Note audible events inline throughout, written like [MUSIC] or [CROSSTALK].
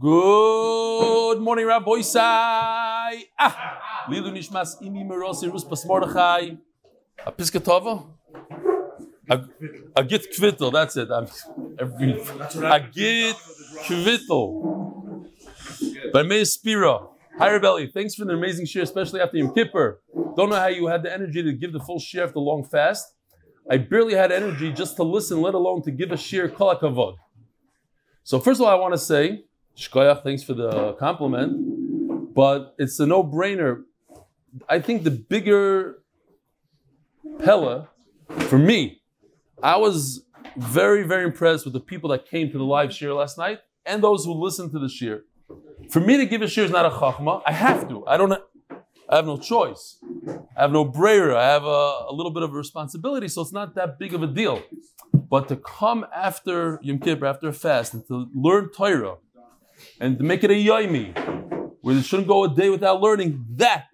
Good morning, Rabbi Isai. Ah, Lilu Nishmas Imi Merosi Rus. A Piskatova? A, a Git Kvittel, that's it. I'm, every, a Git Kvittel. By Meir Spira. Hi, Rebelli. Thanks for the amazing share, especially after Yom Kippur. Don't know how you had the energy to give the full share after the long fast. I barely had energy just to listen, let alone to give a share kol. So first of all, I want to say, Shkoyach, thanks for the compliment, but it's a no-brainer. I think the bigger Pella, for me, I was very, very impressed with the people that came to the live share last night and those who listened to the share. For me to give a share is not a chachma. I have to. I don't. I have no choice. I have no brayer. I have a, a, little bit of a responsibility, so it's not that big of a deal. But to come after Yom Kippur, after a fast, and to learn Torah, and make it a yaimi, where they shouldn't go a day without learning, that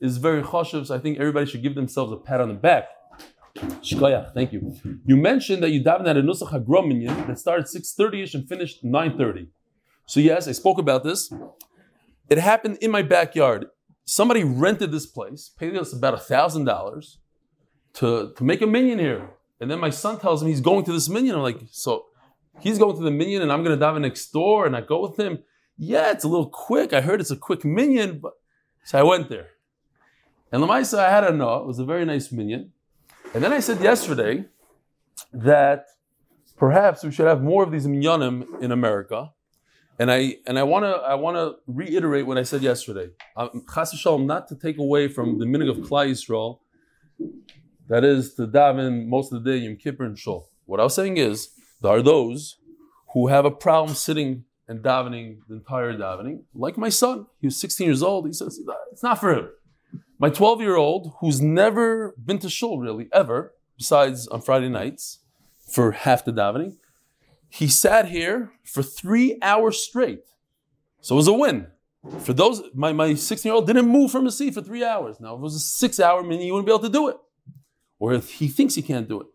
is very choshev. So I think everybody should give themselves a pat on the back. Shkoyach, thank you. You mentioned that you davened at a Nusach Hagrominyan that started 6.30ish and finished 9.30. So yes, I spoke about this. It happened in my backyard. Somebody rented this place, paid us about a thousand dollars to to make a minyan here. And then my son tells him he's going to this minyan. I'm like, so he's going to the minyan and I'm going to dive in next door and I go with him. Yeah, it's a little quick. I heard it's a quick minyan, but so I went there. And Lamaisa, I had a no. It was a very nice minyan. And then I said yesterday that perhaps we should have more of these minyanim in America and I and I want to I want to reiterate what I said yesterday. Chas um, not to take away from the meaning of Klal Yisrael, that is to daven most of the day Yom Kippur and Shul. What I was saying is there are those who have a problem sitting and davening the entire davening. Like my son, he was 16 years old. He says it's not for him. My 12 year old, who's never been to Shul really ever, besides on Friday nights for half the davening, he sat here for three hours straight. So it was a win. For those, my, my 16 year old didn't move from his seat for three hours. Now, if it was a six hour minute, he wouldn't be able to do it. Or if he thinks he can't do it.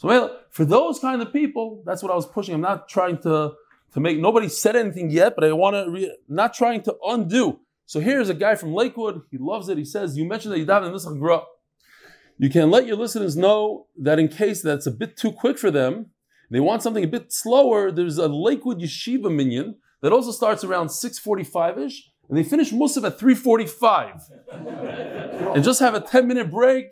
So for those kind of people, that's what I was pushing. I'm not trying to, to make, nobody said anything yet, but I want to, re, not trying to undo. So here's a guy from Lakewood. He loves it. He says, you mentioned that you daven in this You can let your listeners know that in case that's a bit too quick for them, they want something a bit slower. There's a Lakewood Yeshiva minion that also starts around 6:45ish, and they finish Musaf at 3:45, and just have a 10 minute break,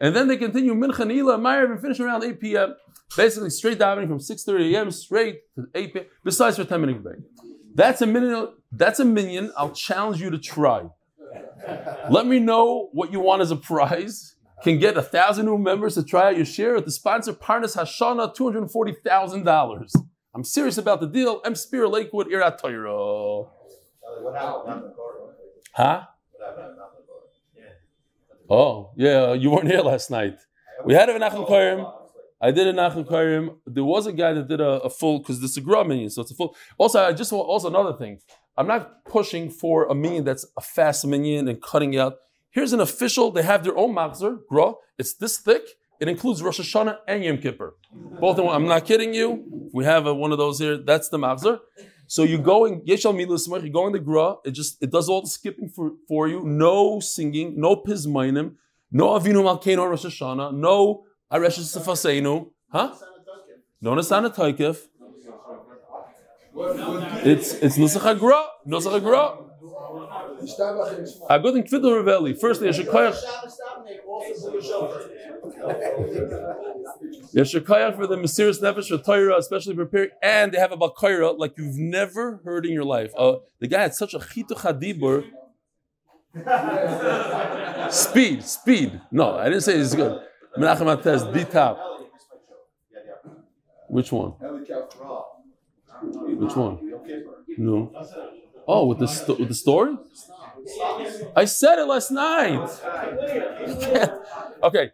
and then they continue Mincha Nila Meyer and finish around 8 p.m. Basically, straight davening from 6:30 a.m. straight to 8 p.m. Besides for 10 minute break. That's a minyan. That's a minyan. I'll challenge you to try. Let me know what you want as a prize can get a thousand new members to try out your share at the sponsor Parnas Hashana, two hundred forty thousand dollars. I'm serious about the deal. M Spear Lakewood Irat Toiro. Huh? Oh yeah, you weren't here last night. We had a Nachum oh, Korim. I did a Nachum Korim. There was a guy that did a, a full because this is a Gra minion, so it's a full. Also, I just want also another thing. I'm not pushing for a minion that's a fast minion and cutting out. Here's an official, they have their own machzor, gra. It's this thick. It includes Rosh Hashanah and Yom Kippur. Both of them. I'm not kidding you. We have a, one of those here. That's the machzor. So you go in Yeshal Milu you go in the gra. It just it does all the skipping for, for you. No singing, no pismainim, no Avinu Malkeinu Rosh Hashanah, no Aresh Sefaseinu. Huh? No Nasana Taikif. It's it's Nusach Gra. Nusach Gra. A good thing Kvittel Ravelli. Firstly, Yeshakayach for the mysterious nefesh for Torah, especially prepared, and they have a Bakayra like you've never heard in your life. Uh, the guy had such a chitu chadibur. speed, speed. No, I didn't say it's good. Menachem Atez, D top. Which one? Which one? No. Oh, with the sto- with the story? I said it last night. [LAUGHS] okay,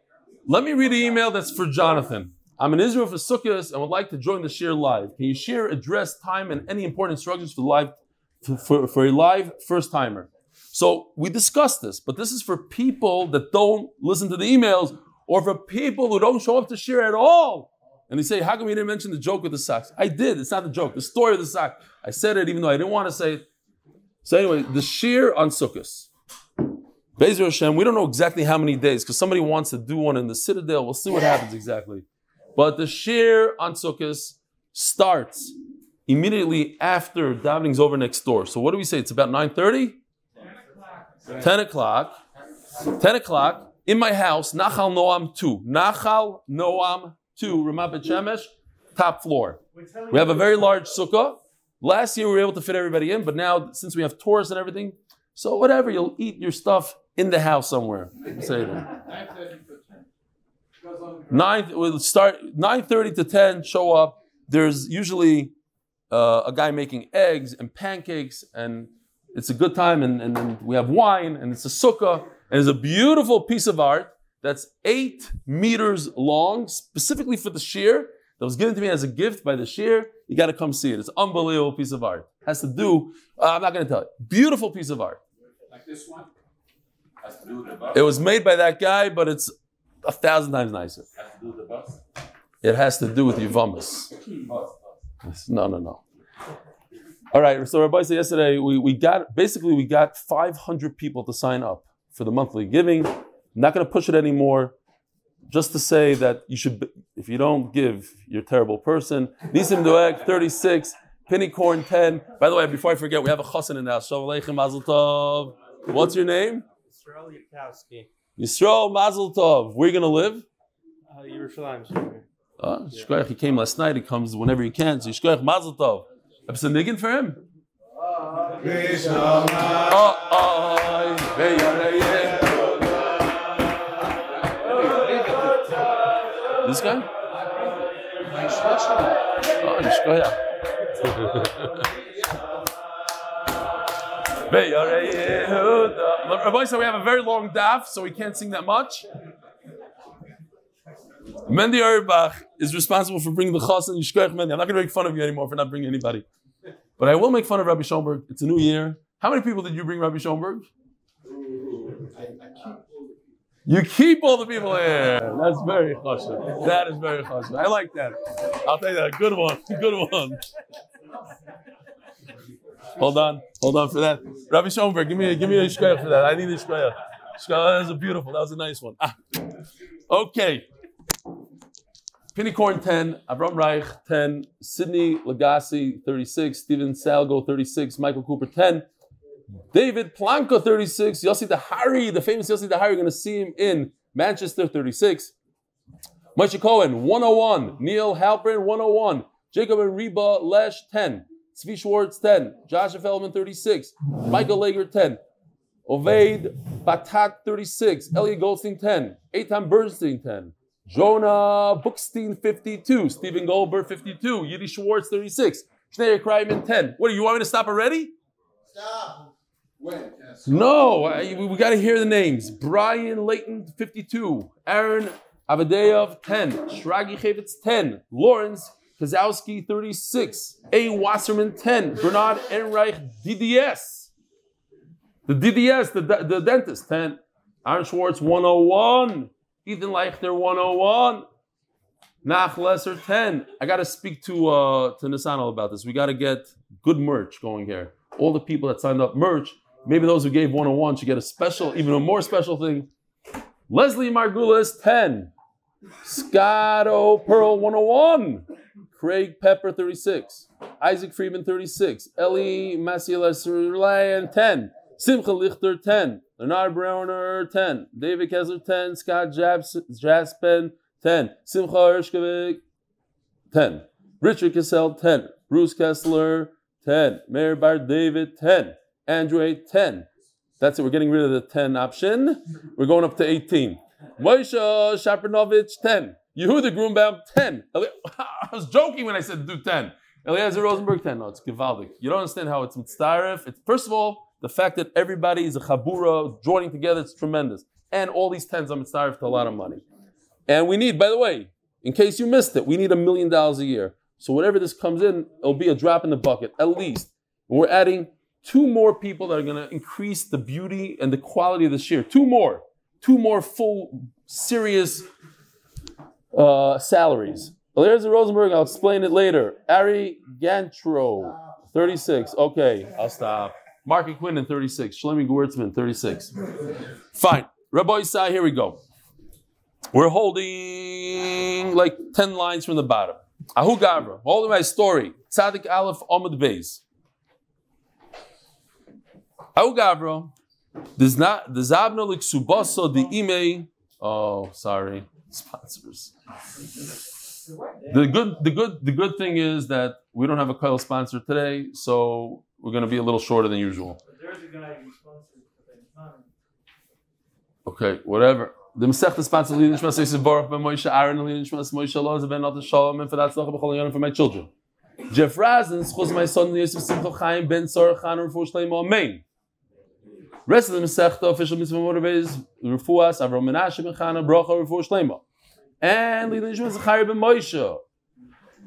let me read the email that's for Jonathan. I'm in Israel for Sukkot and would like to join the share live. Can you share address, time, and any important instructions for live for, for, for a live first timer? So we discussed this, but this is for people that don't listen to the emails or for people who don't show up to share at all And they say, how come you didn't mention the joke with the socks? I did. It's not the joke. The story of the sock. I said it even though I didn't want to say it. So anyway, the shear on Sukkot. Bezer Hashem, we don't know exactly how many days because somebody wants to do one in the Citadel. We'll see what happens exactly. But the shear on Sukkot starts immediately after davening's over next door. So what do we say? It's about 9.30? 10 o'clock. 10 o'clock in my house, Nachal Noam 2. Nachal Noam 2, Ramat Shemesh, top floor. We have a very large sukkah. Last year we were able to fit everybody in, but now since we have tours and everything, so whatever, you'll eat your stuff in the house somewhere. Say that. Nine, we'll start 9.30 to 10, show up. There's usually uh, a guy making eggs and pancakes, and it's a good time, and, and, we have wine, and it's a sukkah, and it's a beautiful piece of art that's eight meters long, specifically for the shear, that was given to me as a gift by the shear. You got to come see it. It's unbelievable piece of art. Has to do, uh, I'm not going to tell you. Beautiful piece of art. Like this one? It was made by that guy, but it's a thousand times nicer. Has to do with the bus? It has to do with Yuvamas. No, no, no. All right. So Rabbi said yesterday we, we got basically we got 500 people to sign up for the monthly giving. I'm not going to push it anymore. Just to say that you should, if you don't give, you're a terrible person. Nisim Doeg 36, Penny Corn 10. By the way, before I forget, we have a chassan in the house. Shalom Aleichem, Mazel Tov. What's your name? Yisrael Yudkowski, Yisrael Mazel Tov. Where are you going to live? uh, Yerushalayim. Sure. Uh, Shkoyach, he came last night. He comes whenever he can. So Shkoyach Mazel Tov. Have some niggin for him? Oh, oh. This guy? Oh, Shkoyach. [LAUGHS] Rabbi said we have a very long daf, so we can't sing that much. Mendy Auerbach is responsible for bringing the chas and Yishkoyach Mendy. I'm not going to make fun of you anymore for not bringing anybody. But I will make fun of Rabbi Schoenberg. It's a new year. How many people did you bring, Rabbi Schoenberg? You keep all the people here. That's very chashuv. That is very chashuv. I like that. I'll tell you that. Good one. Good one. Hold on. Hold on for that. Rabbi Schoenberg, give me a, give me a shkoyach for that. I need a shkoyach. That was a beautiful. That was a nice one. Ah. Okay. Pinnycorn 10, Avram Reich 10, Sidney Legacy 36, Steven Salgo 36, Michael Cooper 10, David Planko 36, Yossi Dahari, the famous Yossi Dahari, you're going to see him in Manchester 36. Moshe Cohen 101, Neil Halpern 101, Jacob and Reba Lesh 10, Tzvi Schwartz 10, Joshua Feldman 36, Michael Lager 10, Ovaid Batat 36, Elliot Goldstein 10, Eitan Bernstein 10, Jonah Bookstein 52, Stephen Goldberg 52, Yiddi Schwartz 36, Schneider Kreiman 10. What do you want me to stop already? Stop. When? No, I, we, got to hear the names. Brian Layton 52, Aaron Avadeyev 10, Shragi Chavitz 10, Lawrence Kazowski 36, A. Wasserman 10, Bernard Enreich DDS. The DDS, the, the dentist 10, Aaron Schwartz 101, Ethan Leichter 101. Nach Lesser 10. I got to speak to uh, to Nisano about this. We got to get good merch going here. All the people that signed up merch, maybe those who gave 101 should get a special, even a more special thing. Leslie Margulis 10. Scotto Pearl 101. Craig Pepper 36. Isaac Friedman 36. Ellie Maciel Ryan 10. Simcha Lichter 10. Leonard Browner 10. David Kessler 10. Scott Japs- Jaspen 10. Simcha Ershkovik 10. Richard Cassell 10. Bruce Kessler 10. Mayor Bar David 10. Andrew 8 10. That's it. We're getting rid of the 10 option. We're going up to 18. Moshe Shapernovich 10. Yehuda Grunbaum 10. [LAUGHS] I was joking when I said do 10. Eliezer Rosenberg 10. No, it's Givaldic. You don't understand how it's mitzaref. It's first of all, the fact that everybody is a chabura joining together, it's tremendous. And all these 10s are mitzaref to a lot of money. And we need, by the way, in case you missed it, we need a million dollars a year. So whatever this comes in, it'll be a drop in the bucket, at least. And we're adding two more people that are going to increase the beauty and the quality of the year. Two more. Two more full, serious uh, salaries. Eliezer Rosenberg, I'll explain it later. Ari Gantro, 36. Okay, I'll stop. Mark Quinn 36. Shlomi Gewurtzman, 36. Fine. Rabbi Isai, here we go. We're holding like 10 lines from the bottom. Ahu Gavra, holding my story. Tzadik Aleph Omid Beis. Ahu Gavra, does not the Zabna Liksubasa the ime. Oh, sorry, sponsors. The good, the good, the good thing is that we don't have a coil sponsor today, so we're going to be a little shorter than usual. There's a guy who sponsors, but it's. Okay, whatever. The Masech sponsor Lili Nishmas says Baruch ben Moshe Aaron Lili Nishmas Moshe Loz ben Not Shalom and for that tzedakah b'chol yonim for my children. Jeff schuz my son Yosef Simcha Chaim ben Sor Chan Refu Shleimo Amen. Rest of the Masechta official mitzvah motivates Refuas Avram Menashe ben Chana Bracha Refu Shleimo. And Lili Nishmas Zachariah ben Moshe.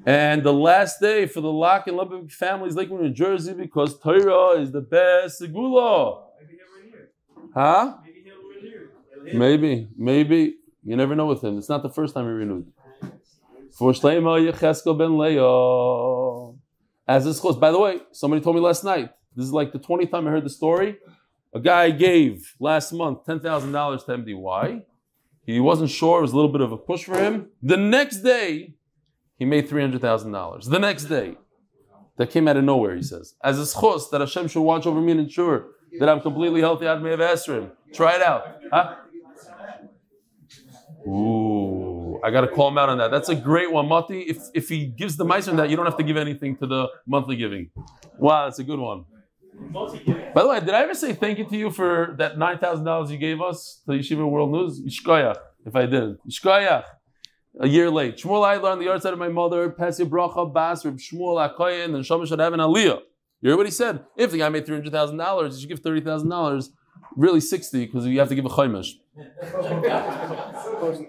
And the last day for the Lock and Lubbock families, Lakewood, New Jersey, because Torah is the best segula. Huh? Maybe. Maybe. You never know with him. It's not the first time he renewed. For Shleima Yecheskel ben Leo. As this goes, by the way, somebody told me last night. This is like the 20th time I heard the story. A guy gave last month $10,000 to MDY. He wasn't sure. It was a little bit of a push for him. The next day, he made $300,000. The next day. That came out of nowhere, he says. As a schos, that Hashem should watch over me and ensure that I'm completely healthy out of Me'av Esrim. Try it out. Huh? Ooh, I got to call him out on that. That's a great one, Mati. If if he gives the mice on that, you don't have to give anything to the monthly giving. Wow, that's a good one. By the way, did I ever say thank you to you for that nine thousand dollars you gave us to Yeshiva World News? Yishkoyach, if I did. Yishkoyach. A year late. Shmuel I learned the yard side of my mother, Pesi Bracha Bas, Reb Shmuel Akoyen, and Shama should have an Aliyah. You heard what he said? If the guy made three hundred thousand dollars, you should give thirty thousand dollars. Really sixty, because you have to give a chaimish.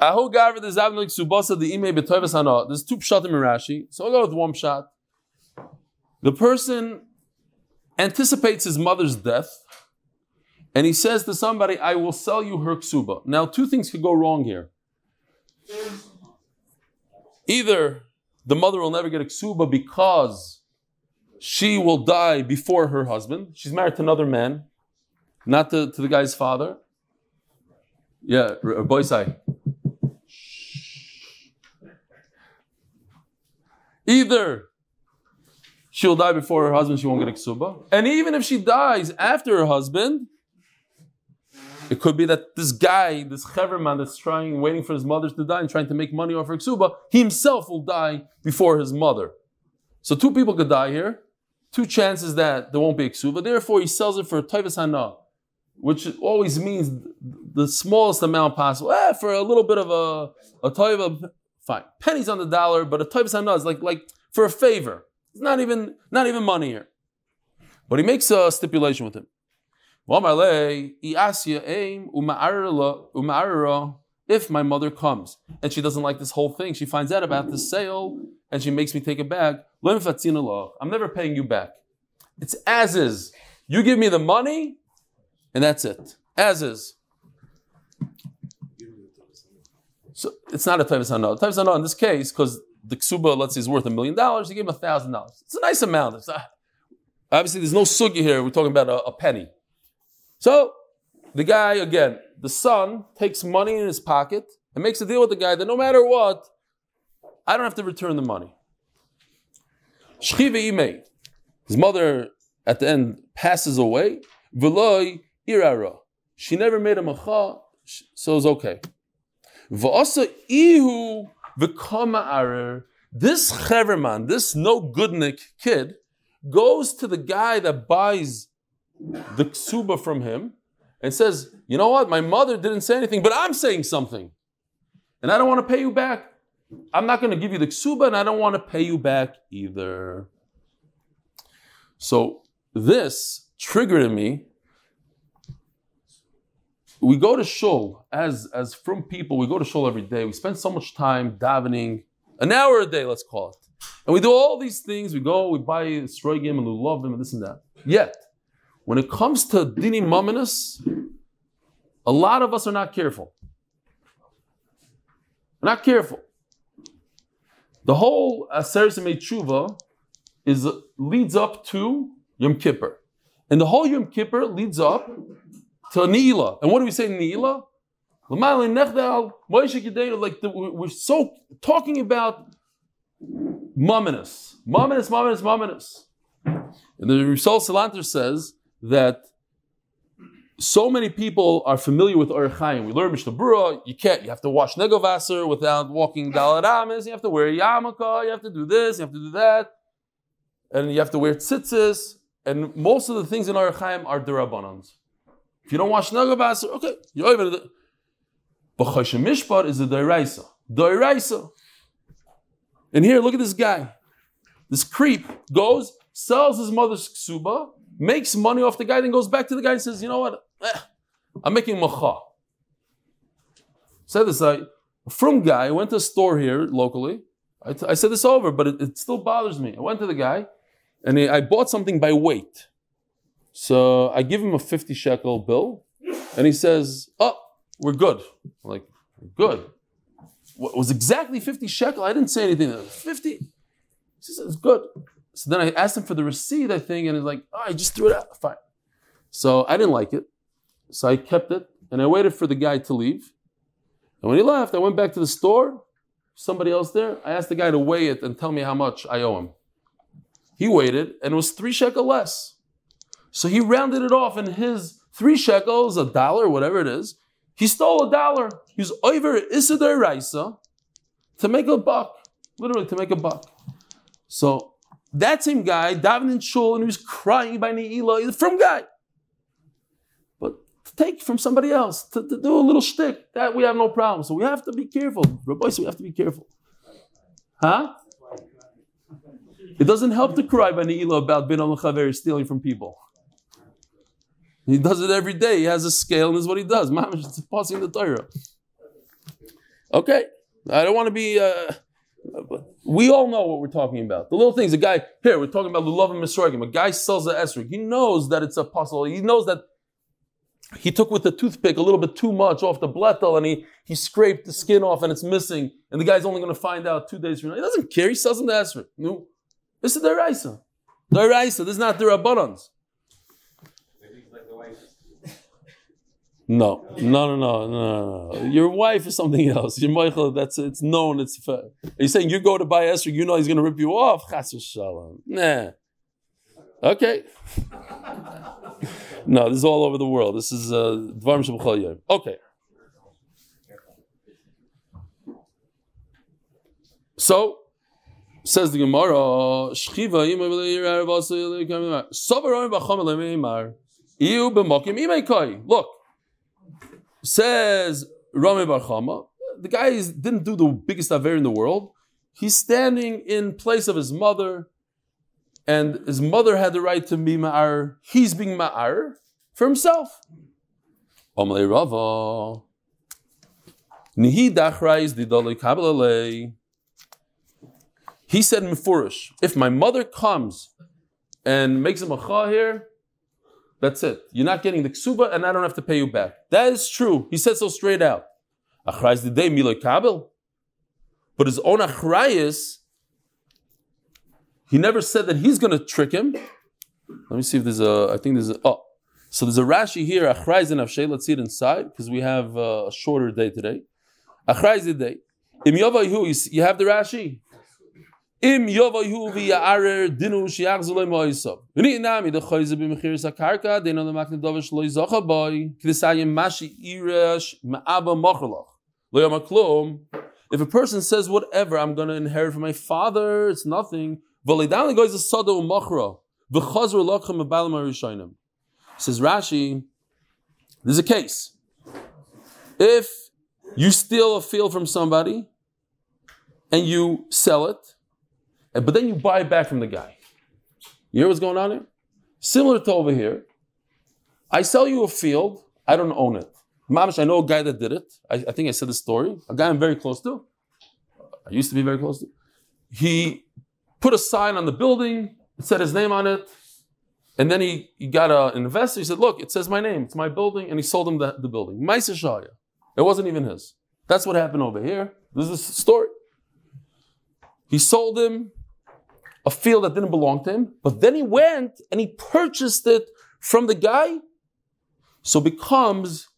Ahu Garva the Zavnik Subasa the Ime Betoivas Hana. There's two pshatim in Rashi, so I'll go with one shot. The person anticipates his mother's death, and he says to somebody, "I will sell you her ksuba." Now, two things could go wrong here. Either the mother will never get a ksuba because she will die before her husband. She's married to another man, not to, to the guy's father. Yeah, R- uh, Boisai. Either she'll die before her husband, she won't get a ksuba. And even if she dies after her husband, it could be that this guy, this cheverman that's trying, waiting for his mother to die and trying to make money off her ksuba, he himself will die before his mother. So two people could die here. Two chances that there won't be a ksuba. Therefore, he sells it for toivas hana, which always means the smallest amount possible. Eh, for a little bit of a, a toiva, fine. Pennies on the dollar, but a toivas hana is like, like for a favor. It's not even, not even money here. But he makes a stipulation with him. If my mother comes and she doesn't like this whole thing, she finds out about the sale and she makes me take it back. I'm never paying you back. It's as is. You give me the money, and that's it. As is. So it's not a Tavis Hana. Tavis Hana in this case, because the Ksuba, let's say, is worth a million dollars, he gave him a thousand dollars. It's a nice amount. It's obviously, there's no sugi here. We're talking about a, a penny. So the guy, again, the son takes money in his pocket and makes a deal with the guy that no matter what, I don't have to return the money. Shchiva imei. His mother at the end passes away. V'loi irara. She never made a macha, so it's okay. V'asa ihu v'kama arer. This cheverman, this no goodnik kid, goes to the guy that buys the ksuba from him and says, You know what? My mother didn't say anything, but I'm saying something. And I don't want to pay you back. I'm not going to give you the ksuba and I don't want to pay you back either. So this triggered in me. We go to shul as as from people. We go to shul every day. We spend so much time davening, an hour a day, let's call it, and we do all these things. We go, we buy sroigim and we love them and this and that. Yet, when it comes to dini maminus, a lot of us are not careful. We're not careful. The whole Aseres Tshuva is leads up to Yom Kippur, and the whole Yom Kippur leads up to Ne'ilah. And what do we say Yedenu, Like the, we're so talking about mominous, mominous, mominous, mominous. And the Rishal Salanter says that so many people are familiar with Chaim. We learn Mishnah Berurah, you can't, you have to wash Negovasser without walking Dalaramis, you have to wear a yarmulke, you have to do this, you have to do that, and you have to wear tzitzis, and most of the things in Orach Chaim are derabbanans. If you don't wash Negovasser, okay, you're over the. But Choshen Mishpat is a Doiraisa. Doiraisa. And here, look at this guy. This creep goes, sells his mother's ksuba, makes money off the guy, then goes back to the guy and says, you know what? Eh, I'm making macha. Said this, I, a from guy, went to a store here locally. I, t- I said this over, but it, it still bothers me. I went to the guy and he, I bought something by weight. So I give him a 50 shekel bill and he says, oh, we're good. I'm like, good. What was exactly 50 shekel? I didn't say anything. 50. He says, it's good. So then I asked him for the receipt, I think, and he's like, oh, I just threw it out. Fine. So I didn't like it. So I kept it and I waited for the guy to leave. And when he left, I went back to the store, somebody else there. I asked the guy to weigh it and tell me how much I owe him. He waited and it was three shekel less. So he rounded it off and his three shekels, a dollar, whatever it is, he stole a dollar. He was over Isidar Raisa to make a buck, literally to make a buck. So that same guy, David in Shul, and he was crying by Ne'ilah, from guy. But to take from somebody else, to, to do a little shtick, that we have no problem. So we have to be careful. Rabbi, so we have to be careful. Huh? It doesn't help to cry by Ne'ilah about Ben al stealing from people. He does it every day. He has a scale, and is what he does. Mamash, it's passing the Torah. Okay, I don't want to be. Uh, we all know what we're talking about. The little things. A guy here, we're talking about lulav and misrogim. A guy sells an esrog. He knows that it's a puzzle. He knows that he took with the toothpick a little bit too much off the blettel, and he he scraped the skin off, and it's missing. And the guy's only going to find out two days from now. He doesn't care. He sells him the esrog. No, this is the raisa. The raisa. This is not the rabbanans. No, no, no, no, no. Your wife is something else. Your Michael, that's it's known. It's. fair. Are you saying you go to buy Esther? You know he's going to rip you off. Chas shalom. Nah. Okay. [LAUGHS] no, this is all over the world. This is uh, Dvarim Shabbat Okay. So says the Gemara, Shchiva Look, Says Rami Bar Chama, the guy is, didn't do the biggest aver in the world. He's standing in place of his mother, and his mother had the right to be ma'ar. He's being ma'ar for himself. Amalei Rava. Nihi dachrais. He said in if my mother comes and makes a macha here, that's it. You're not getting the ksuba, and I don't have to pay you back. That is true. He said so straight out. Achrayis the day miloy kabel, but his own achrayis, he never said that he's going to trick him. Let me see if there's a. I think there's a. Oh, so there's a Rashi here. Achrayis and Avshay. Let's see it inside because we have uh, a shorter day today. Achrayis the day. Im you have the Rashi. Im v'ya'arer dinu shi'achzu. V'ni l'makne loy zocha boy k'desayim mashi irash ma'aba ha'klum If a person says whatever I'm going to inherit from my father, it's nothing. Says Rashi, there's a case. If you steal a field from somebody and you sell it, but then you buy it back from the guy. You hear what's going on here? Similar to over here. I sell you a field, I don't own it. Mamish, I know a guy that did it. I, I think I said the story. A guy I'm very close to. I used to be very close to. He put a sign on the building, it said his name on it, and then he, he got a, an investor. He said, Look, it says my name, it's my building, and he sold him the, the building. Maisa Shaya. It wasn't even his. That's what happened over here. This is a story. He sold him a field that didn't belong to him, but then he went and he purchased it from the guy. So becomes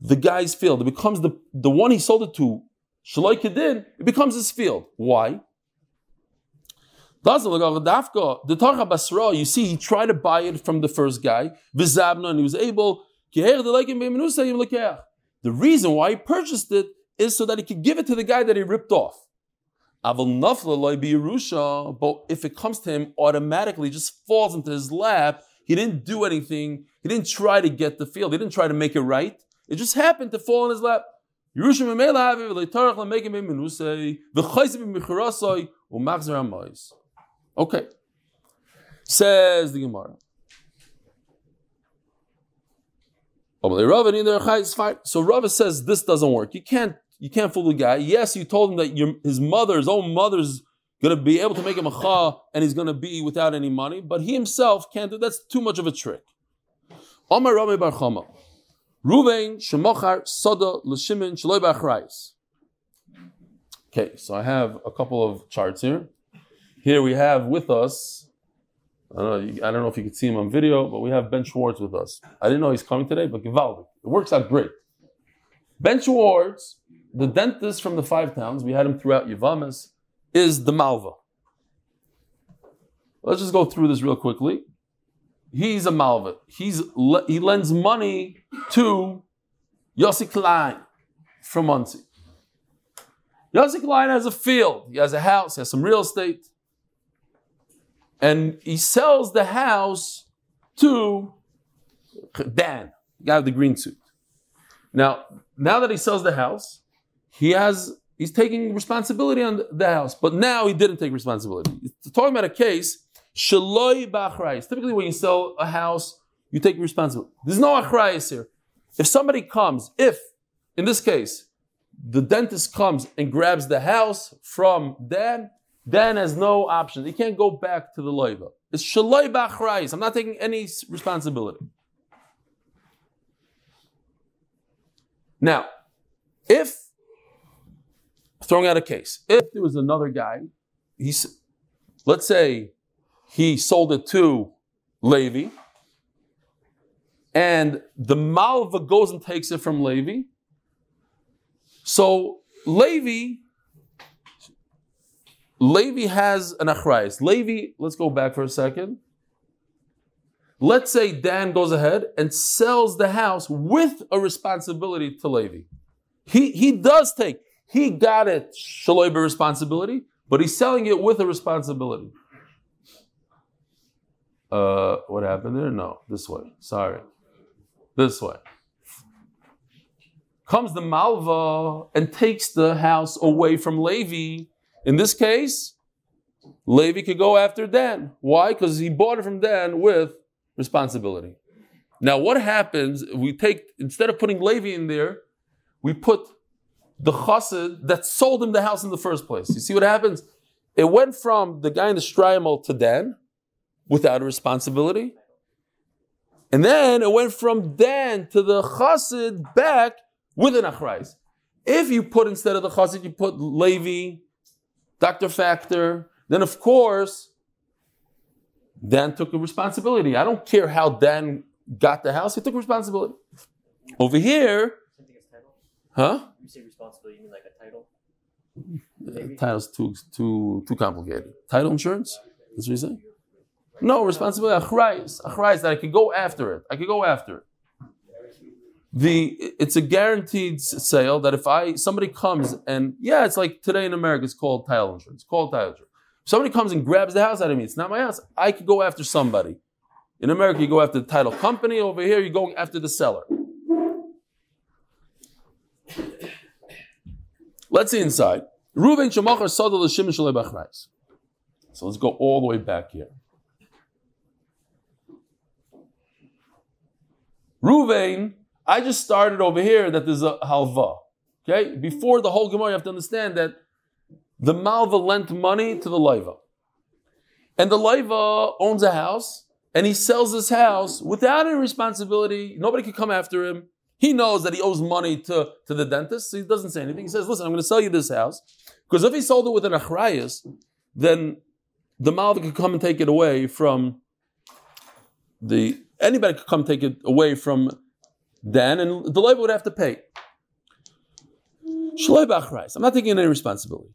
the guy's field. It becomes the, the one he sold it to, Shaloi Kedin, it becomes his field. Why? You see, he tried to buy it from the first guy, Vizabna, and he was able. The reason why he purchased it is so that he could give it to the guy that he ripped off. But if it comes to him automatically, just falls into his lap, he didn't do anything, he didn't try to get the field, he didn't try to make it right. It just happened to fall in his lap. Okay. Says the Gemara. So Rava says this doesn't work. You can't you can't fool the guy. Yes, you told him that your, his mother, his own mother's going to be able to make him a cha and he's going to be without any money, but he himself can't do that's too much of a trick. Omar Rami Bar Chama. Ruvain Shemochar Soda Shaloi. Okay, so I have a couple of charts here. Here we have with us, I don't know, I don't know if you can see him on video, but we have Ben Schwartz with us. I didn't know he's coming today, but Givaldi. It works out great. Ben Schwartz, the dentist from the five towns, we had him throughout Yavamas, is the Malva. Let's just go through this real quickly. He's a Malva. He's, he lends money to Yossi Klein from Monsey. Yossi Klein has a field, he has a house, he has some real estate and he sells the house to Dan, guy with the green suit. Now, now that he sells the house, he has he's taking responsibility on the house, but now he didn't take responsibility. He's talking about a case shaloi b'achrayis. Typically, when you sell a house, you take responsibility. There's no achrayis here. If somebody comes, if in this case the dentist comes and grabs the house from Dan, Dan has no option. He can't go back to the loiva. It's shaloi b'achrayis. I'm not taking any responsibility. Now, if throwing out a case, if there was another guy, he's let's say he sold it to Levi, and the Malva goes and takes it from Levi. So Levi Levi has an achrayis. Levi, let's go back for a second. Let's say Dan goes ahead and sells the house with a responsibility to Levi. He, he does take, he got it, shaloiba responsibility, but he's selling it with a responsibility. Uh, what happened there? No, this way. Sorry. This way. Comes the Malva and takes the house away from Levi in this case, Levi could go after Dan. Why? Because he bought it from Dan with responsibility. Now, what happens? We take instead of putting Levi in there, we put the chassid that sold him the house in the first place. You see what happens? It went from the guy in the Shtreimel to Dan without a responsibility. And then it went from Dan to the chassid back with an achrayis. If you put instead of the chassid, you put Levi Dr. Factor, then of course, Dan took a responsibility. I don't care how Dan got the house, he took responsibility. Over here, huh? You say responsibility, you mean like a title? Uh, title's too too too complicated. Title insurance? That's what you say? No, responsibility. Achrayis. Achrayis that I could go after it. I could go after it the it's a guaranteed sale that if I somebody comes and yeah, it's like today in America, it's called title insurance. It's called title insurance. If somebody comes and grabs the house out of me, it's not my house. I could go after somebody. In America, you go after the title company. Over here, you're going after the seller. Let's see inside. Reuven Shemachar Sadal Shimon So let's go all the way back here. Reuven I just started over here that there's a halva. Okay? Before the whole Gemara, you have to understand that the Malva lent money to the Laiva. And the Laiva owns a house, and he sells his house without any responsibility. Nobody can come after him. He knows that he owes money to, to the dentist, so he doesn't say anything. He says, Listen, I'm going to sell you this house. Because if he sold it with an achrayas, then the Malva could come and take it away from the anybody could come take it away from Dan, and the labor would have to pay. I'm not taking any responsibility.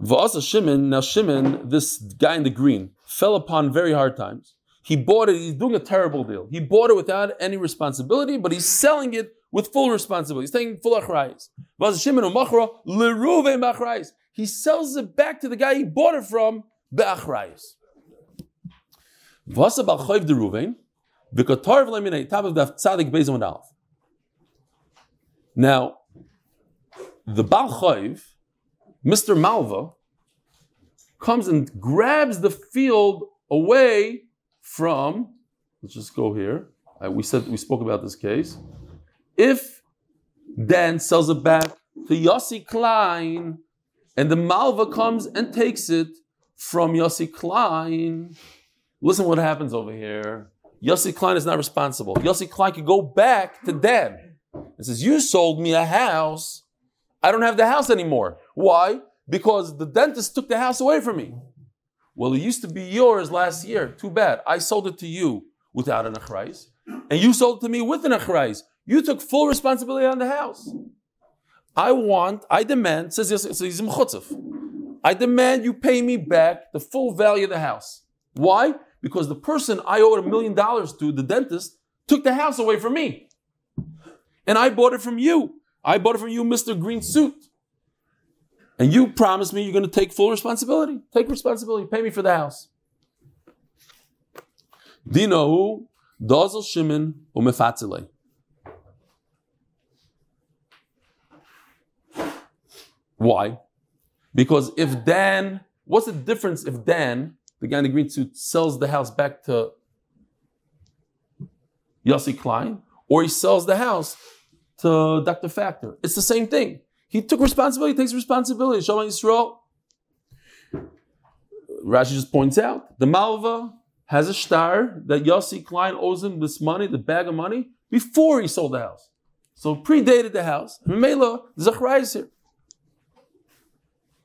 Va'asa Shimon, now Shimon, this guy in the green, fell upon very hard times. He bought it, he's doing a terrible deal. He bought it without any responsibility, but he's selling it with full responsibility. He's taking full b'achrayas. He sells it back to the guy he bought it from, be'achrayas. V'asa b'alchoiv deruvein, v'kotar v'leminei, top of the tzadik bezim. Now, the Baal Chayv, Mr. Malva, comes and grabs the field away from, let's just go here. Uh, we said we spoke about this case. If Dan sells it back to Yossi Klein, and the Malva comes and takes it from Yossi Klein, listen what happens over here. Yossi Klein is not responsible. Yossi Klein could go back to Dan and says, "You sold me a house." I don't have the house anymore. Why? Because the dentist took the house away from me. Well, it used to be yours last year. Too bad. I sold it to you without an achrayz, and you sold it to me with an achrayz. You took full responsibility on the house. I want, I demand, says says I demand you pay me back the full value of the house. Why? Because the person I owed a million dollars to, the dentist, took the house away from me. And I bought it from you. I bought it from you, Mr. Green Suit. And you promise me you're going to take full responsibility. Take responsibility. Pay me for the house. Dino Dozel Shimon umefatzile. Why? Because if Dan, what's the difference if Dan, the guy in the green suit, sells the house back to Yossi Klein, or he sells the house to Dr. Factor? It's the same thing. He took responsibility, takes responsibility. Shalom Yisrael. Rashi just points out the Malva has a star that Yossi Klein owes him this money, the bag of money, before he sold the house. So predated the house. Mimela, Zachrai is here.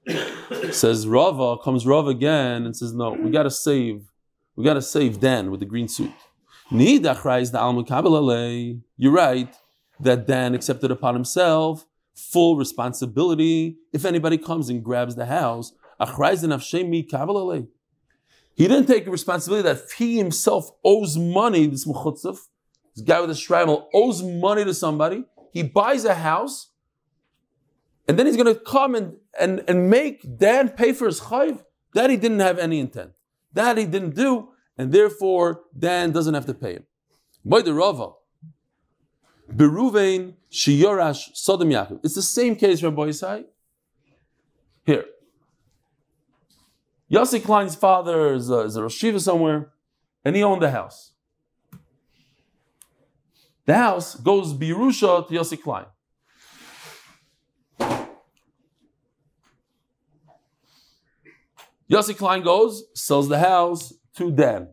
[COUGHS] says Rava, comes Rava again and says, No, we gotta save, we gotta save Dan with the green suit. You're right that Dan accepted upon himself full responsibility. If anybody comes and grabs the house, he didn't take responsibility that he himself owes money, this mechutzav, this guy with a shtreimel owes money to somebody. He buys a house, and then he's going to come and, and, and make Dan pay for his chayv. That he didn't have any intent. That he didn't do, and therefore Dan doesn't have to pay him. By the Rava, Beruvain Shiyorash Sodom Yaakov. It's the same case, Rabbi Yisai. Here. Yossi Klein's father is a, is a Rosh somewhere, and he owned the house. The house goes Birusha to Yossi Klein. Yossi Klein goes, sells the house to Dan.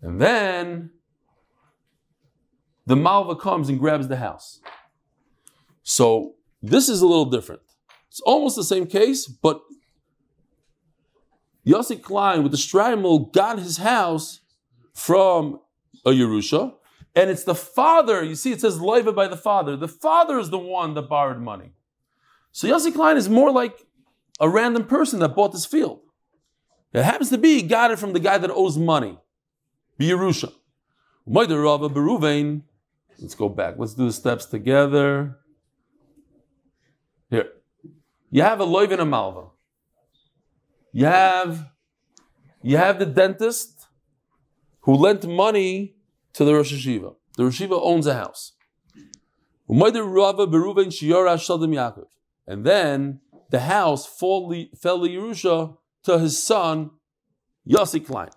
And then the Malva comes and grabs the house. So this is a little different. It's almost the same case, but Yossi Klein with the Shtreimel got his house from a Yerusha, and it's the father, you see, it says Leiva by the father. The father is the one that borrowed money. So Yossi Klein is more like a random person that bought this field. It happens to be he got it from the guy that owes money, Yerusha. Let's go back. Let's do the steps together. Here. You have a loiv and a malva. You have, you have the dentist who lent money to the Rosh Yeshiva. The Rosh Yeshiva owns a house. And then the house fell fell Yerusha to his son, Yossi Klein.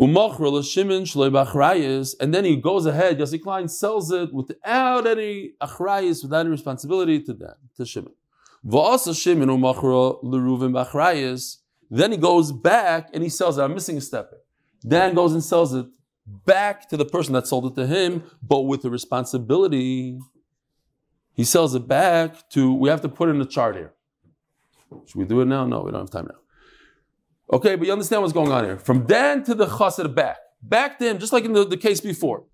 And then he goes ahead, Yossi Klein sells it without any achrayis, without any responsibility to them, to Shimon. Then he goes back and he sells it. I'm missing a step. Dan goes and sells it back to the person that sold it to him, but with the responsibility. he sells it back to, we have to put in a chart here. Should we do it now? No, we don't have time now. Okay, but you understand what's going on here. From Dan to the chassid back. Back to him, just like in the, the case before.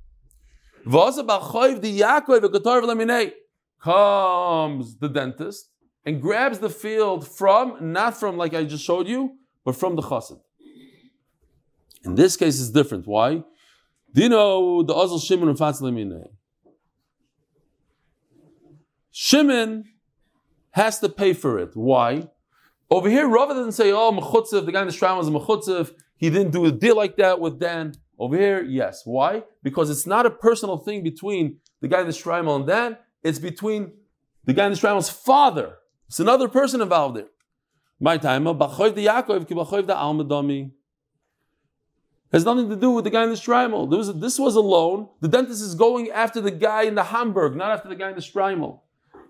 Comes the dentist and grabs the field from, not from like I just showed you, but from the chassid. In this case, it's different. Why? Do you know the Azal Shimon and Fatzal Shimon has to pay for it. Why? Over here, Rava doesn't say, oh, Mechutzev, the guy in the shrine was Mechutzev. He didn't do a deal like that with Dan. Over here, yes. Why? Because it's not a personal thing between the guy in the shrine and Dan. It's between the guy in the shrine's father. It's another person involved there. My time, Bachoiv de Yaakov, Kibachoiv de. Has nothing to do with the guy in the Shtreimel. Was, this was a loan. The dentist is going after the guy in the Homburg, not after the guy in the Shtreimel.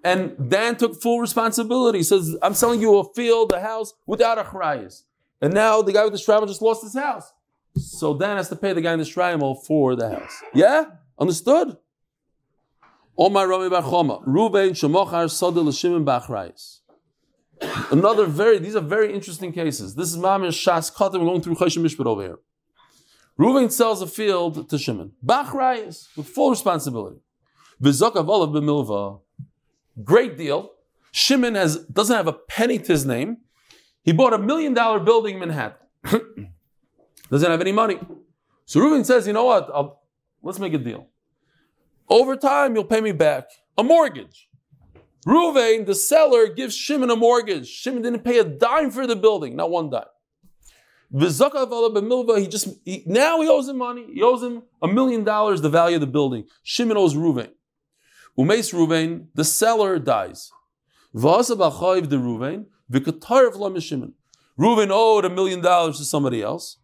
And Dan took full responsibility. He says, I'm selling you a field, a house, without a chrayas. And now the guy with the Shtreimel just lost his house. So Dan has to pay the guy in the Shtreimel for the house. Yeah? Understood? Omar Rami Bar Choma. Ruben Shemochar Sodel Shimon Bachrayis. Another very, these are very interesting cases. This is Mamish Shas Katim going through Choshen Mishpat over here. Ruben sells a field to Shimon. Bachrayis, with full responsibility. Vizok Olav B'milva. Great deal. Shimon has, doesn't have a penny to his name. He bought a million dollar building in Manhattan. [CLEARS THROAT] doesn't have any money. So Reuben says, you know what? I'll, let's make a deal. Over time, you'll pay me back a mortgage. Reuven, the seller, gives Shimon a mortgage. Shimon didn't pay a dime for the building, not one dime. He just he, now he owes him money. He owes him a million dollars, the value of the building. Shimon owes Reuven. Umeis Ruvain, the seller dies. Vasa b'chayiv de Ruvain, v'katarv lo Shimon. Reuven owed a million dollars to somebody else.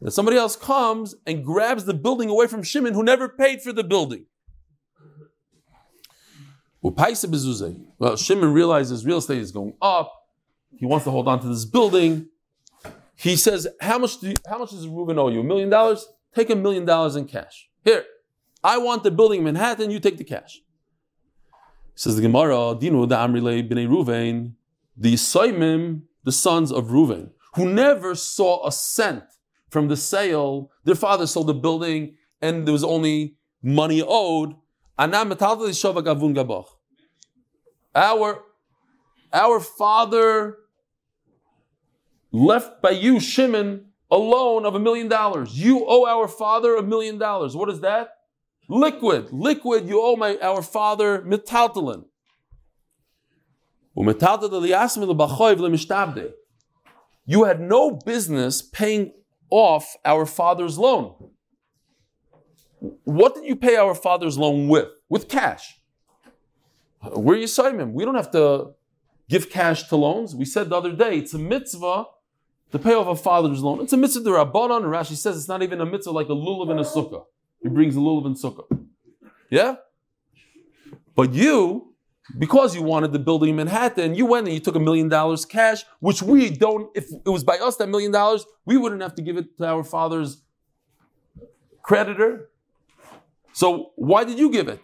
And somebody else comes and grabs the building away from Shimon, who never paid for the building. Well, Shimon realizes real estate is going up. He wants to hold on to this building. He says, "How much do you, how much does Reuben owe you? A million dollars? Take a million dollars in cash. Here, I want the building in Manhattan. You take the cash." Says the Gemara, Dinu the Amrile b'nei Ruvain, the Soimim, the sons of Ruvain, who never saw a cent from the sale. Their father sold the building, and there was only money owed. Our, our father left by you, Shimon, a loan of a million dollars. You owe our father a million dollars. What is that? Liquid, liquid, you owe my, our father metaltalin. You had no business paying off our father's loan. What did you pay our father's loan with? With cash. We're Yisayimim. We don't have to give cash to loans. We said the other day, it's a mitzvah to pay off a father's loan. It's a mitzvah to Rabbanon, Rashi says it's not even a mitzvah like a lulav and a sukkah. He brings a lulav and sukkah. Yeah? But you, because you wanted the building in Manhattan, you went and you took a million dollars cash, which we don't, if it was by us that million dollars, we wouldn't have to give it to our father's creditor. So why did you give it?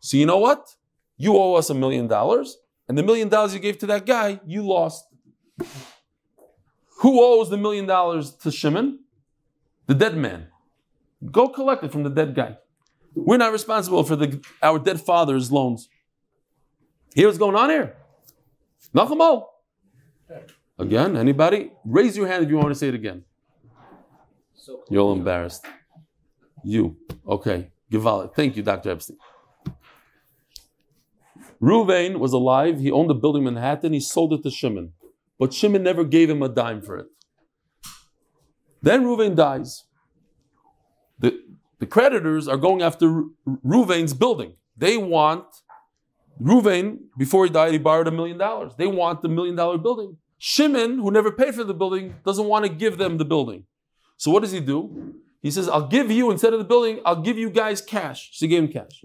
So you know what? You owe us a million dollars, and the million dollars you gave to that guy, you lost. Who owes the million dollars to Shimon? The dead man. Go collect it from the dead guy. We're not responsible for the, our dead father's loans. Here's what's going on here. Nachamo. Again, anybody? Raise your hand if you want to say it again. You're all embarrassed. You. Okay. Givalit. Thank you, Dr. Epstein. Ruvain was alive. He owned a building in Manhattan. He sold it to Shimon. But Shimon never gave him a dime for it. Then Ruvain dies. The, the creditors are going after Ruvain's building. They want Ruvain, before he died, he borrowed a million dollars. They want the million dollar building. Shimon, who never paid for the building, doesn't want to give them the building. So what does he do? He says, I'll give you, instead of the building, I'll give you guys cash. So he gave him cash.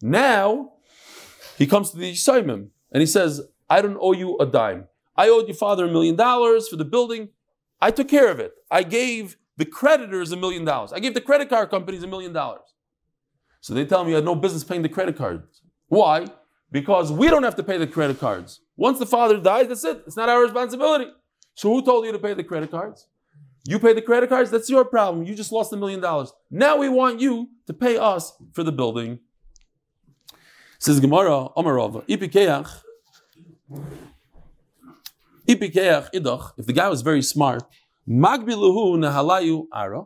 Now, he comes to the Yisayimim and he says, I don't owe you a dime. I owed your father a million dollars for the building. I took care of it. I gave the creditors a million dollars. I gave the credit card companies a million dollars. So they tell me you had no business paying the credit cards. Why? because we don't have to pay the credit cards. Once the father dies, that's it. It's not our responsibility. So who told you to pay the credit cards? You pay the credit cards, that's your problem. You just lost a million dollars. Now we want you to pay us for the building. Says Gemara, Omarov, Ipikeach, Ipikeach Idach, if the guy was very smart, Magbiluhu Nahalayu Ara,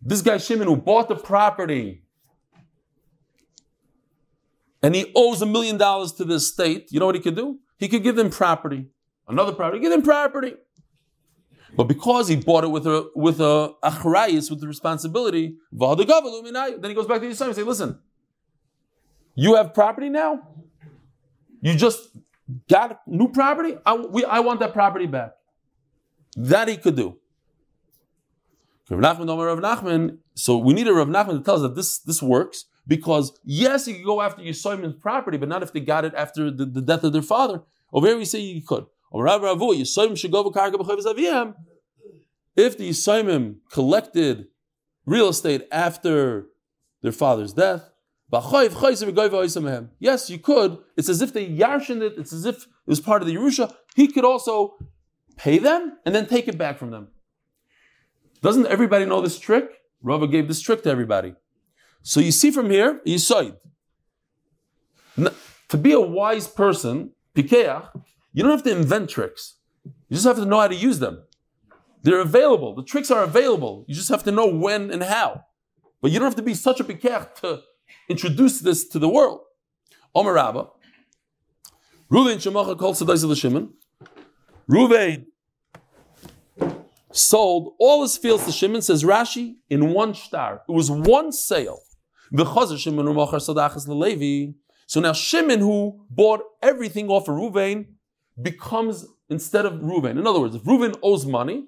this guy Shimon who bought the property and he owes a million dollars to the state, you know what he could do? He could give them property, another property, give them property. But because he bought it with a with a achrayis, with the responsibility, then he goes back to Yisrael and say, listen, you have property now? You just got new property? I, we, I want that property back. That he could do. Rav Nachman, Rav Nachman, so we need a Rav Nachman to tell us that this, this works because yes, he could go after Yisaimin's property, but not if they got it after the, the death of their father. Over here we say you could. If the Yisaimim collected real estate after their father's death, yes, you could. It's as if they yarshin it, it's as if it was part of the Yerusha. He could also pay them and then take it back from them. Doesn't everybody know this trick? Rava gave this trick to everybody. So you see from here, Yisoid. To be a wise person, Pikeach, you don't have to invent tricks. You just have to know how to use them. They're available. The tricks are available. You just have to know when and how. But you don't have to be such a Pikeach to introduce this to the world. Omer Rabba. Ruvain Shemacha called Sadai Shimon. Ruvain sold all his fields to Shimon, says Rashi, in one star. It was one sale. So now Shimon, who bought everything off of Ruvain, becomes instead of Ruvain. In other words, if Ruvain owes money,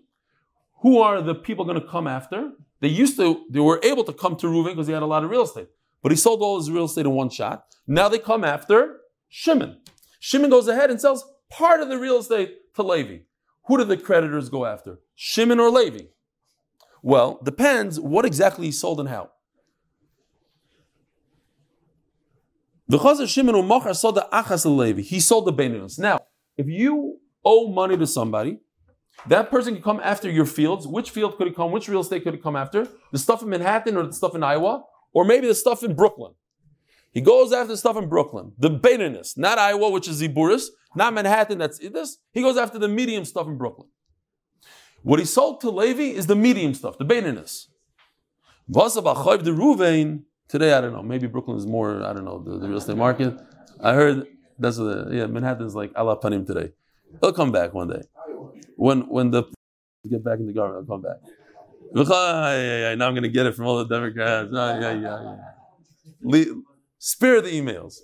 who are the people going to come after? They used to, they were able to come to Ruvain because he had a lot of real estate. But he sold all his real estate in one shot. Now they come after Shimon. Shimon goes ahead and sells part of the real estate to Levi. Who do the creditors go after? Shimon or Levi? Well, depends what exactly he sold and how. The Shimon Umachar sold the Achas Levi. He sold the Beninus. Now, if you owe money to somebody, that person can come after your fields. Which field could he come? Which real estate could he come after? The stuff in Manhattan or the stuff in Iowa? Or maybe the stuff in Brooklyn. He goes after the stuff in Brooklyn. The Beninus, not Iowa, which is Ziburis, not Manhattan, that's this. He goes after the medium stuff in Brooklyn. What he sold to Levi is the medium stuff, the Ruvain. Today, I don't know. Maybe Brooklyn is more, I don't know, the, the real estate market. I heard that's what, yeah, Manhattan's like Allah Panim today. He'll come back one day. When when the get back in the government, I'll come back. Ah, now I'm to get it from all the Democrats. Ah, yeah. Spare the emails.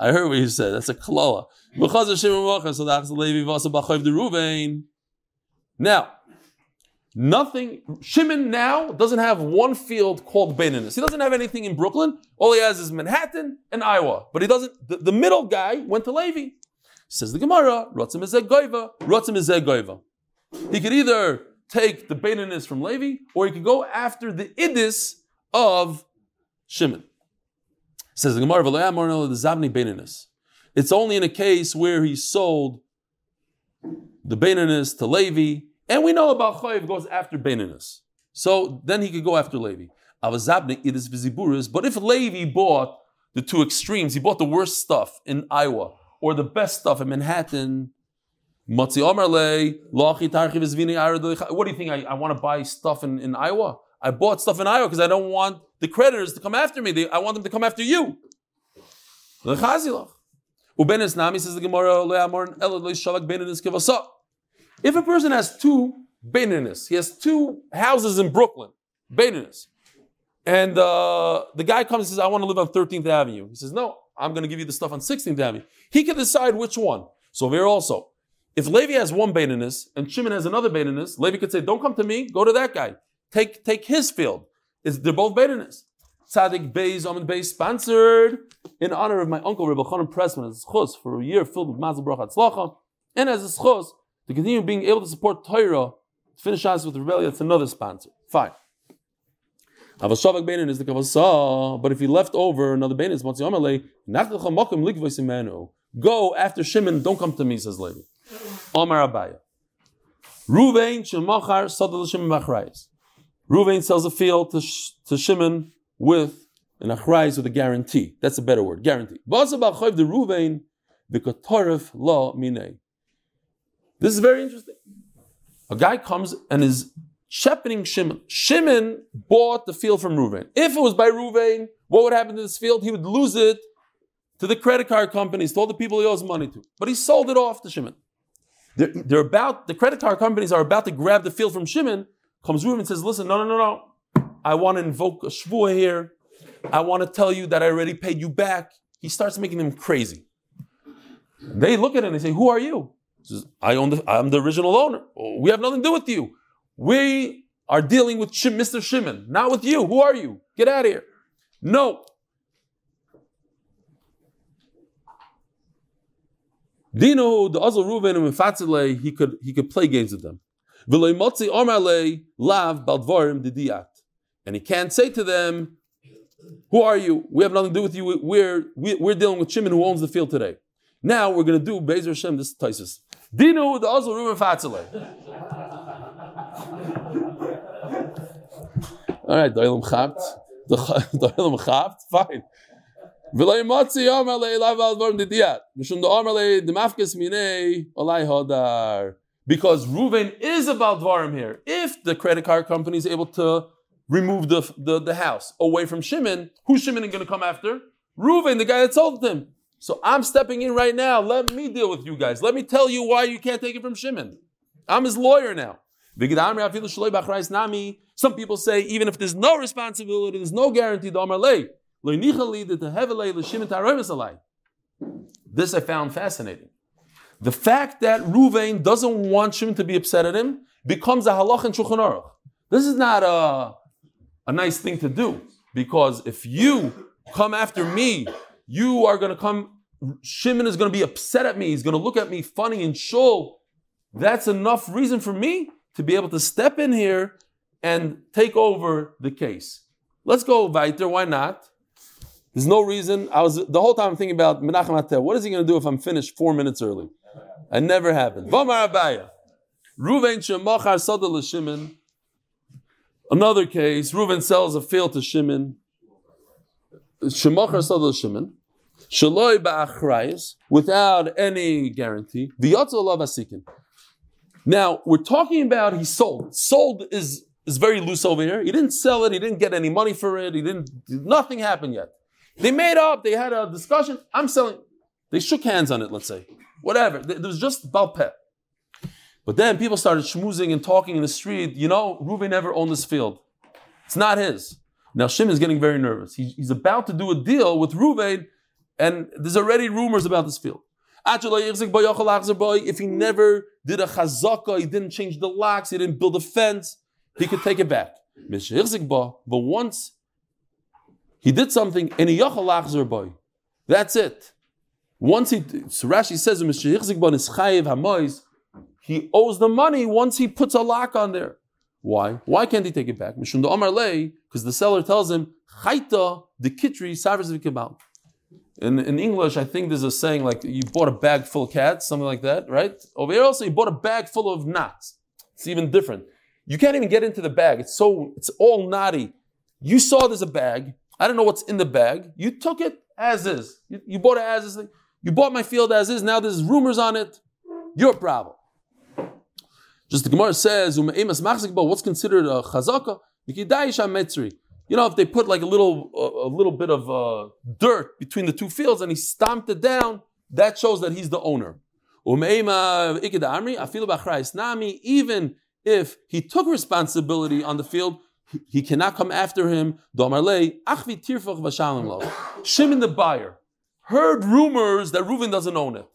I heard what you said. That's a kloa. Now, nothing. Shimon now doesn't have one field called Beninus. He doesn't have anything in Brooklyn. All he has is Manhattan and Iowa. But he doesn't. The, the middle guy went to Levi. Says the Gemara, Rotzim is goiva, Rotzim is goiva. He could either take the Beninus from Levi, or he could go after the Idis of Shimon. Says the Gemara, the Zabni Beninus. It's only in a case where he sold the Beninus to Levi, and we know about Chayiv goes after Beninus. So then he could go after Levi. Avazabni Idis Viziburis. But if Levi bought the two extremes, he bought the worst stuff in Iowa or the best stuff in Manhattan, what do you think? I, I want to buy stuff in, in Iowa? I bought stuff in Iowa because I don't want the creditors to come after me. They, I want them to come after you. If a person has two Beininis, he has two houses in Brooklyn, Beininis, and uh, the guy comes and says, I want to live on 13th Avenue. He says, No, I'm going to give you the stuff on 16th Avenue. He can decide which one. So there also, if Levi has one Beininis and Shimon has another Beininis, Levi could say, Don't come to me, go to that guy. Take, take his field. They're both Beininis. Tzaddik Beis Amid Beis sponsored in honor of my uncle Rebbe Chanan Pressman as a schus for a year filled with Mazel Bracha Tzlacha, and as a schus to continue being able to support Torah, to finish us with rebellion. That's another sponsor. Fine. Avashavak beinin is the kavasa, but if he left over another beinin, it's motzi amalei. Nachlecha mokim likvois. Go after Shimon. Don't come to me, says Levi. Omar Abaye. Ruvain shemachar sadal Shimon machrayis. Ruvain sells a field to, to Shimon with an achrayis with a guarantee. That's a better word, guarantee. The v'kotorif la minei. This is very interesting. A guy comes and is shepherding Shimon. Shimon bought the field from Ruvain. If it was by Ruvain, what would happen to this field? He would lose it to the credit card companies, to all the people he owes money to. But he sold it off to Shimon. They're, they're about the credit card companies are about to grab the field from Shimon. Comes Ruvain and says, "Listen, no, no, no, no. I want to invoke a shvuah here. I want to tell you that I already paid you back." He starts making them crazy. They look at him and they say, "Who are you?" He says, "I own the. I'm the original owner. We have nothing to do with you. We are dealing with Mr. Shimon, not with you. Who are you? Get out of here." No. Dino the Azal Ruven and Mefatzile, he could he could play games with them. And he can't say to them, Who are you? We have nothing to do with you. We're, we're dealing with Shimon who owns the field today. Now we're going to do Bezer Hashem, this Taisus. with the Ozul Ruben Fatzele. [LAUGHS] All right, Doilim Chapt. [LAUGHS] Doilim Chapt, fine. V'lei motzi omer le'ilav al dvar m'didiyat. Mishum da omer le'i demafkes minei olai hodar. Because Reuven is about Dvarim here. If the credit card company is able to remove the, the, the house away from Shimon, who's Shimon going to come after? Reuven, the guy that sold him. So I'm stepping in right now. Let me deal with you guys. Let me tell you why you can't take it from Shimon. I'm his lawyer now. Some people say even if there's no responsibility, there's no guarantee. This I found fascinating. The fact that Ruvain doesn't want Shimon to be upset at him becomes a halach in Shulchan Aruch. This is not a, a nice thing to do because if you come after me, you are going to come. Shimon is going to be upset at me. He's going to look at me funny and shul. That's enough reason for me to be able to step in here and take over the case. Let's go weiter. Why not? There's no reason. I was the whole time thinking about Menachem Atel. What is he going to do if I'm finished four minutes early? It never happened. Vamar Abaye. Ruven shemachar sada Shimon. Another case. Ruven sells a field to Shimon. Shemachar sada Shimon. Shaloi ba'achrayis without any guarantee. V'yatzel alav asikin. Now we're talking about he sold. Sold is is very loose over here. He didn't sell it. He didn't get any money for it. He didn't. Nothing happened yet. They made up. They had a discussion. I'm selling. They shook hands on it. Let's say whatever. There was just balpet. But then people started schmoozing and talking in the street. You know, Reuven never owned this field. It's not his. Now Shimon is getting very nervous. He- he's about to do a deal with Reuven, and there's already rumors about this field. If he never did a chazaka, he didn't change the locks, he didn't build a fence, he could take it back. But once he did something, that's it. Once he, so Rashi says, that Mr. Chizikbon is chayv Hamoyz, he owes the money once he puts a lock on there. Why? Why can't he take it back? Because the seller tells him, Chayta the kitri savers v'kibal. In, in English, I think there's a saying like you bought a bag full of cats, something like that, right? Over here also, you bought a bag full of knots. It's even different. You can't even get into the bag. It's so it's all knotty. You saw there's a bag. I don't know what's in the bag. You took it as is. You, you bought it as is. You bought my field as is. Now there's rumors on it. Your problem. Just the Gemara says, what's considered a chazaka? You know, if they put like a little, a, little bit of uh, dirt between the two fields and he stomped it down, that shows that he's the owner. Even if he took responsibility on the field, he- cannot come after him. Shimon the buyer heard rumors that Reuven doesn't own it.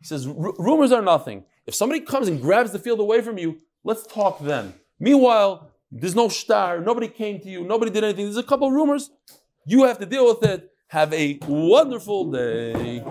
He says, rumors are nothing. If somebody comes and grabs the field away from you, let's talk then. Meanwhile, there's no star, nobody came to you, nobody did anything. There's a couple rumors. You have to deal with it. Have a wonderful day.